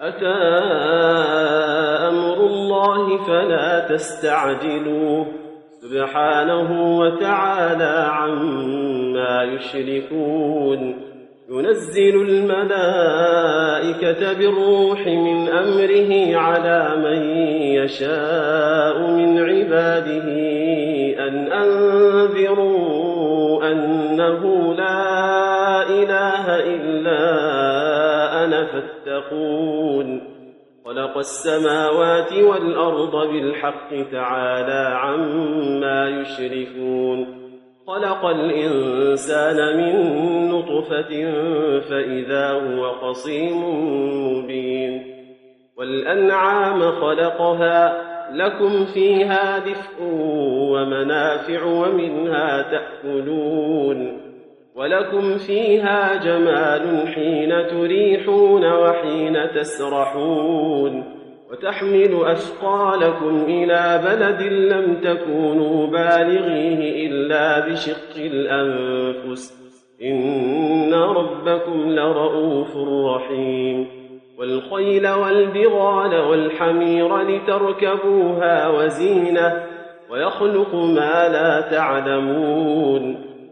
أتى أمر الله فلا تستعجلوه سبحانه وتعالى عما يشركون. ينزل الملائكة بالروح من أمره على من يشاء من عباده أن أنذروا أنه خلق السماوات والأرض بالحق تعالى عما يشركون. خلق الإنسان من نطفة فإذا هو خصيم مبين. والأنعام خلقها لكم فيها دفء ومنافع ومنها تأكلون. ولكم فيها جمال حين تريحون وحين تسرحون وتحمل أثقالكم إلى بلد لم تكونوا بالغيه إلا بشق الأنفس. إن ربكم لرؤوف رحيم. والخيل والبغال والحمير لتركبوها وزينة ويخلق ما لا تعلمون.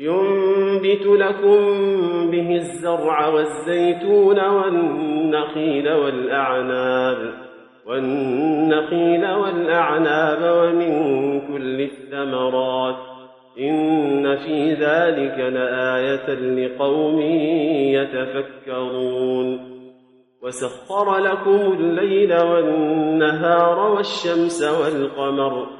ينبت لكم به الزرع والزيتون والنخيل والأعناب والنخيل والأعناب ومن كل الثمرات. إن في ذلك لآية لقوم يتفكرون. وسخر لكم الليل والنهار والشمس والقمر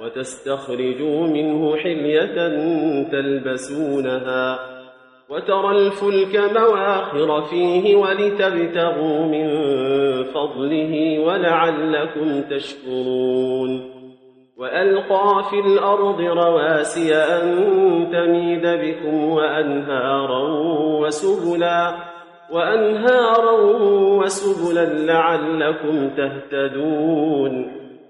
وتستخرجوا منه حلية تلبسونها وترى الفلك مواخر فيه ولتبتغوا من فضله ولعلكم تشكرون وألقى في الأرض رواسي أن تميد بكم وأنهارا وسبلا وأنهارا وسبلا لعلكم تهتدون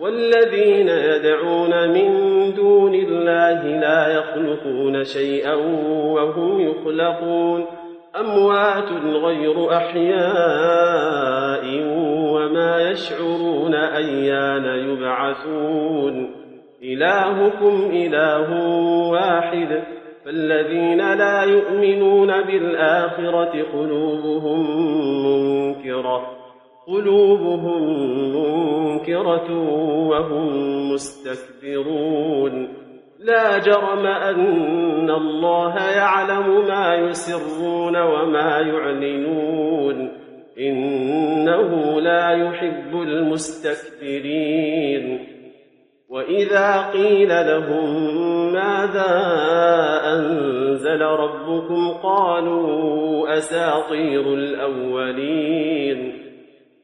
والذين يدعون من دون الله لا يخلقون شيئا وهم يخلقون أموات غير أحياء وما يشعرون أيان يبعثون إلهكم إله واحد فالذين لا يؤمنون بالآخرة قلوبهم منكرة قلوبهم منكرة وهم مستكبرون. لا جرم أن الله يعلم ما يسرون وما يعلنون. إنه لا يحب المستكبرين. وإذا قيل لهم ماذا أنزل ربكم قالوا أساطير الأولين.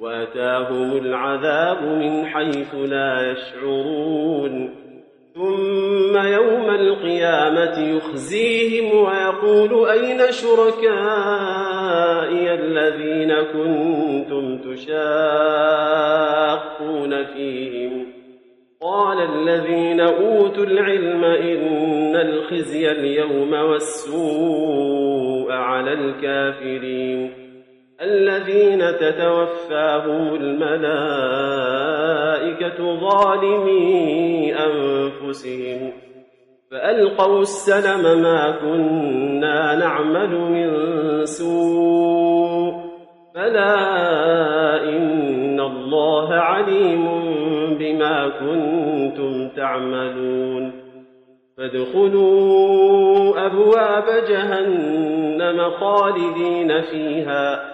وأتاهم العذاب من حيث لا يشعرون ثم يوم القيامة يخزيهم ويقول أين شركائي الذين كنتم تشاقون فيهم قال الذين أوتوا العلم إن الخزي اليوم والسوء على الكافرين الذين تتوفاهم الملائكة ظالمي أنفسهم فألقوا السلم ما كنا نعمل من سوء فلا إن الله عليم بما كنتم تعملون فادخلوا أبواب جهنم خالدين فيها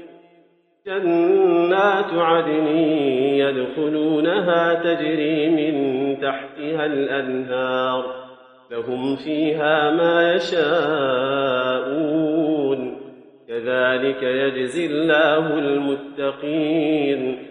جنات عدن يدخلونها تجري من تحتها الأنهار لهم فيها ما يشاءون. كذلك يجزي الله المتقين.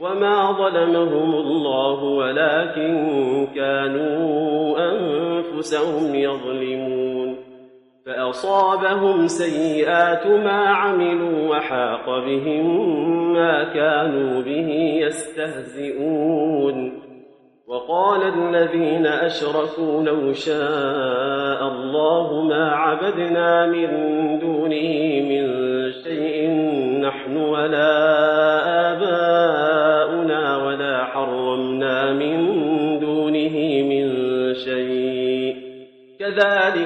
وما ظلمهم الله ولكن كانوا أنفسهم يظلمون فأصابهم سيئات ما عملوا وحاق بهم ما كانوا به يستهزئون وقال الذين أشركوا لو شاء الله ما عبدنا من دونه من شيء نحن ولا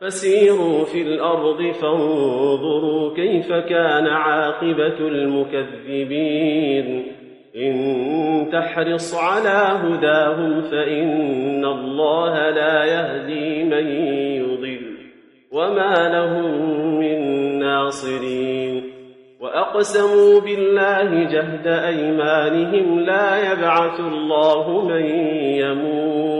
فسيروا في الأرض فانظروا كيف كان عاقبة المكذبين. إن تحرص على هداهم فإن الله لا يهدي من يضل. وما لهم من ناصرين. وأقسموا بالله جهد أيمانهم لا يبعث الله من يموت.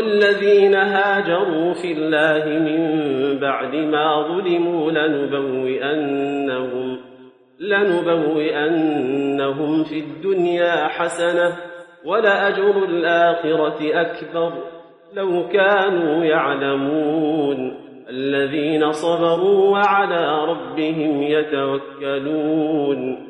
والذين هاجروا في الله من بعد ما ظلموا لنبوئنهم لنبوئنهم في الدنيا حسنة ولأجر الآخرة أكبر لو كانوا يعلمون الذين صبروا وعلى ربهم يتوكلون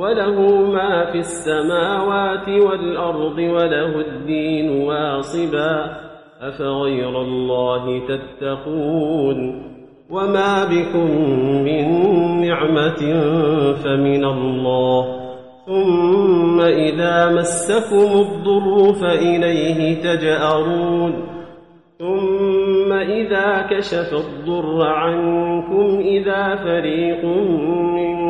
وله ما في السماوات والأرض وله الدين واصباً. أفغير الله تتقون؟ وما بكم من نعمة فمن الله. ثم إذا مسكم الضر فإليه تجأرون. ثم إذا كشف الضر عنكم إذا فريق منكم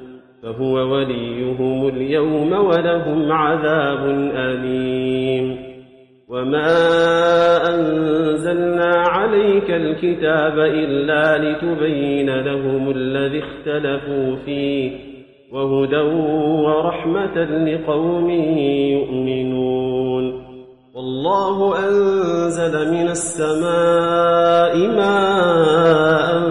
فهو وليهم اليوم ولهم عذاب أليم. وما أنزلنا عليك الكتاب إلا لتبين لهم الذي اختلفوا فيه وهدى ورحمة لقوم يؤمنون. والله أنزل من السماء ماء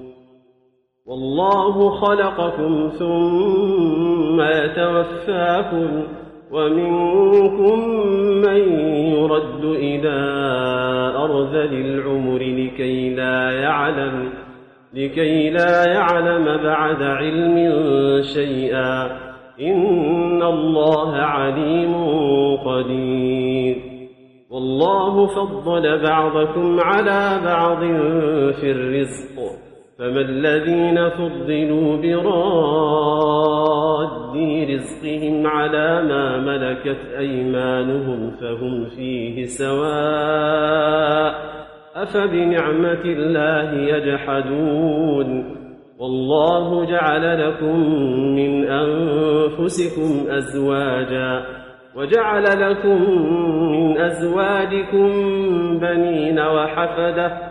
والله خلقكم ثم يتوفاكم ومنكم من يرد إلى أرذل العمر لكي لا يعلم لكي لا يعلم بعد علم شيئا. إن الله عليم قدير. والله فضل بعضكم على بعض في الرزق. فما الذين فضلوا براد رزقهم على ما ملكت أيمانهم فهم فيه سواء أفبنعمة الله يجحدون والله جعل لكم من أنفسكم أزواجا وجعل لكم من أزواجكم بنين وحفدة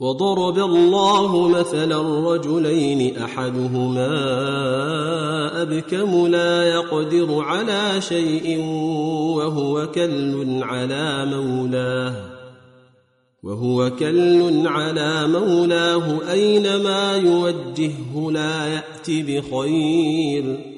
وضرب الله مثلا رجلين أحدهما أبكم لا يقدر على شيء وهو كل على مولاه وهو كل على مولاه أينما يوجهه لا يات بخير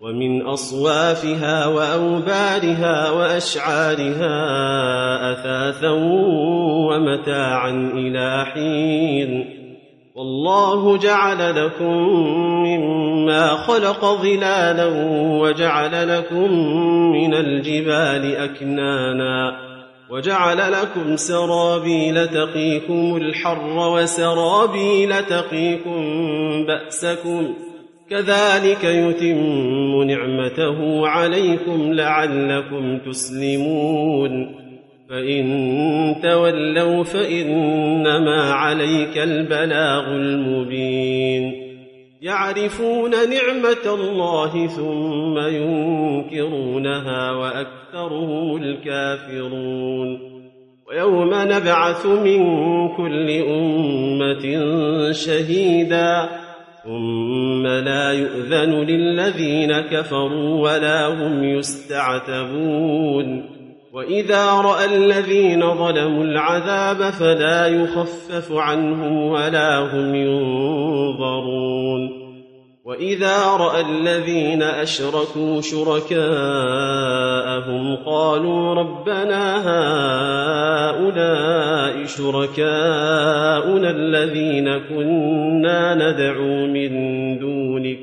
ومن أصوافها وأوبارها وأشعارها أثاثا ومتاعا إلى حين. والله جعل لكم مما خلق ظلالا وجعل لكم من الجبال أكنانا وجعل لكم سرابيل تقيكم الحر وسرابيل تقيكم بأسكم كذلك يتم نعمته عليكم لعلكم تسلمون. فإن تولوا فإنما عليك البلاغ المبين. يعرفون نعمة الله ثم ينكرونها وأكثرهم الكافرون. ويوم نبعث من كل أمة شهيدا. ثم لا يؤذن للذين كفروا ولا هم يستعتبون. وإذا رأى الذين ظلموا العذاب فلا يخفف عنهم ولا هم ينظرون. وإذا رأى الذين أشركوا شركاءهم قالوا ربنا هؤلاء شركاؤنا الذين كنا ندعو من دونك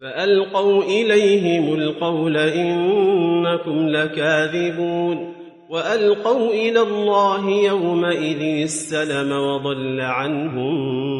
فألقوا إليهم القول إنكم لكاذبون وألقوا إلى الله يومئذ السلم وضل عنهم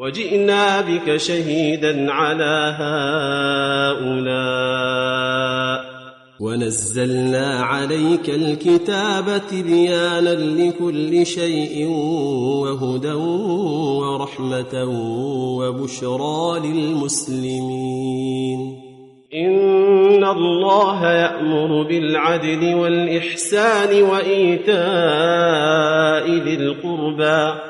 وجئنا بك شهيدا على هؤلاء. ونزلنا عليك الكتاب تبيانا لكل شيء وهدى ورحمة وبشرى للمسلمين. إن الله يأمر بالعدل والإحسان وإيتاء ذي القربى.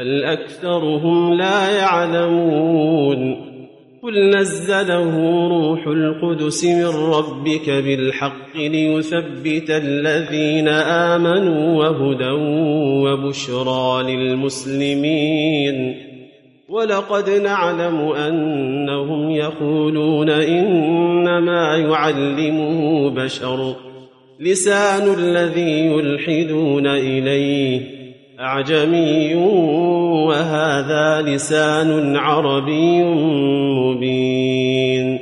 بل اكثرهم لا يعلمون قل نزله روح القدس من ربك بالحق ليثبت الذين امنوا وهدى وبشرى للمسلمين ولقد نعلم انهم يقولون انما يعلمه بشر لسان الذي يلحدون اليه أعجمي وهذا لسان عربي مبين.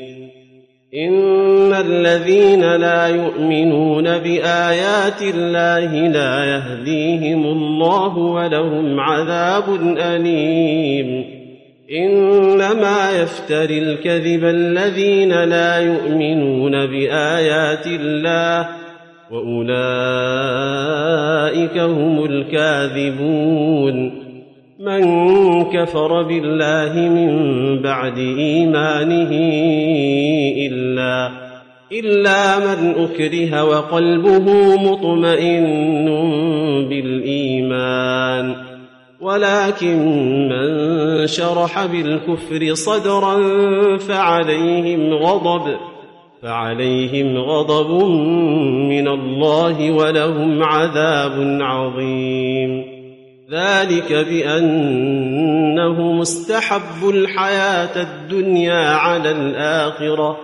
إن الذين لا يؤمنون بآيات الله لا يهديهم الله ولهم عذاب أليم. إنما يفتري الكذب الذين لا يؤمنون بآيات الله واولئك هم الكاذبون من كفر بالله من بعد ايمانه الا الا من اكره وقلبه مطمئن بالايمان ولكن من شرح بالكفر صدرا فعليهم غضب فعليهم غضب من الله ولهم عذاب عظيم. ذلك بأنه مستحب الحياة الدنيا على الآخرة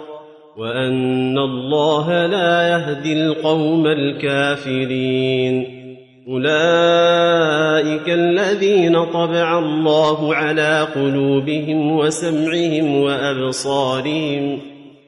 وأن الله لا يهدي القوم الكافرين. أولئك الذين طبع الله على قلوبهم وسمعهم وأبصارهم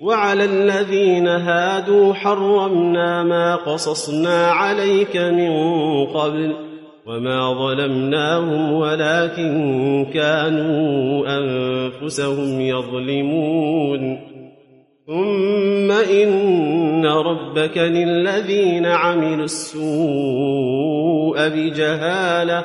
وعلى الذين هادوا حرمنا ما قصصنا عليك من قبل وما ظلمناهم ولكن كانوا أنفسهم يظلمون. ثم إن ربك للذين عملوا السوء بجهالة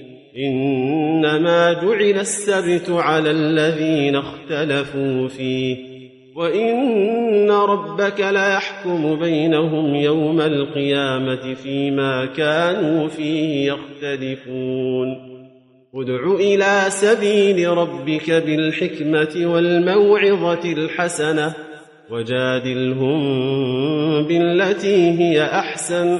إنما جعل السبت على الذين اختلفوا فيه وإن ربك ليحكم بينهم يوم القيامة فيما كانوا فيه يختلفون. ادع إلى سبيل ربك بالحكمة والموعظة الحسنة وجادلهم بالتي هي أحسن.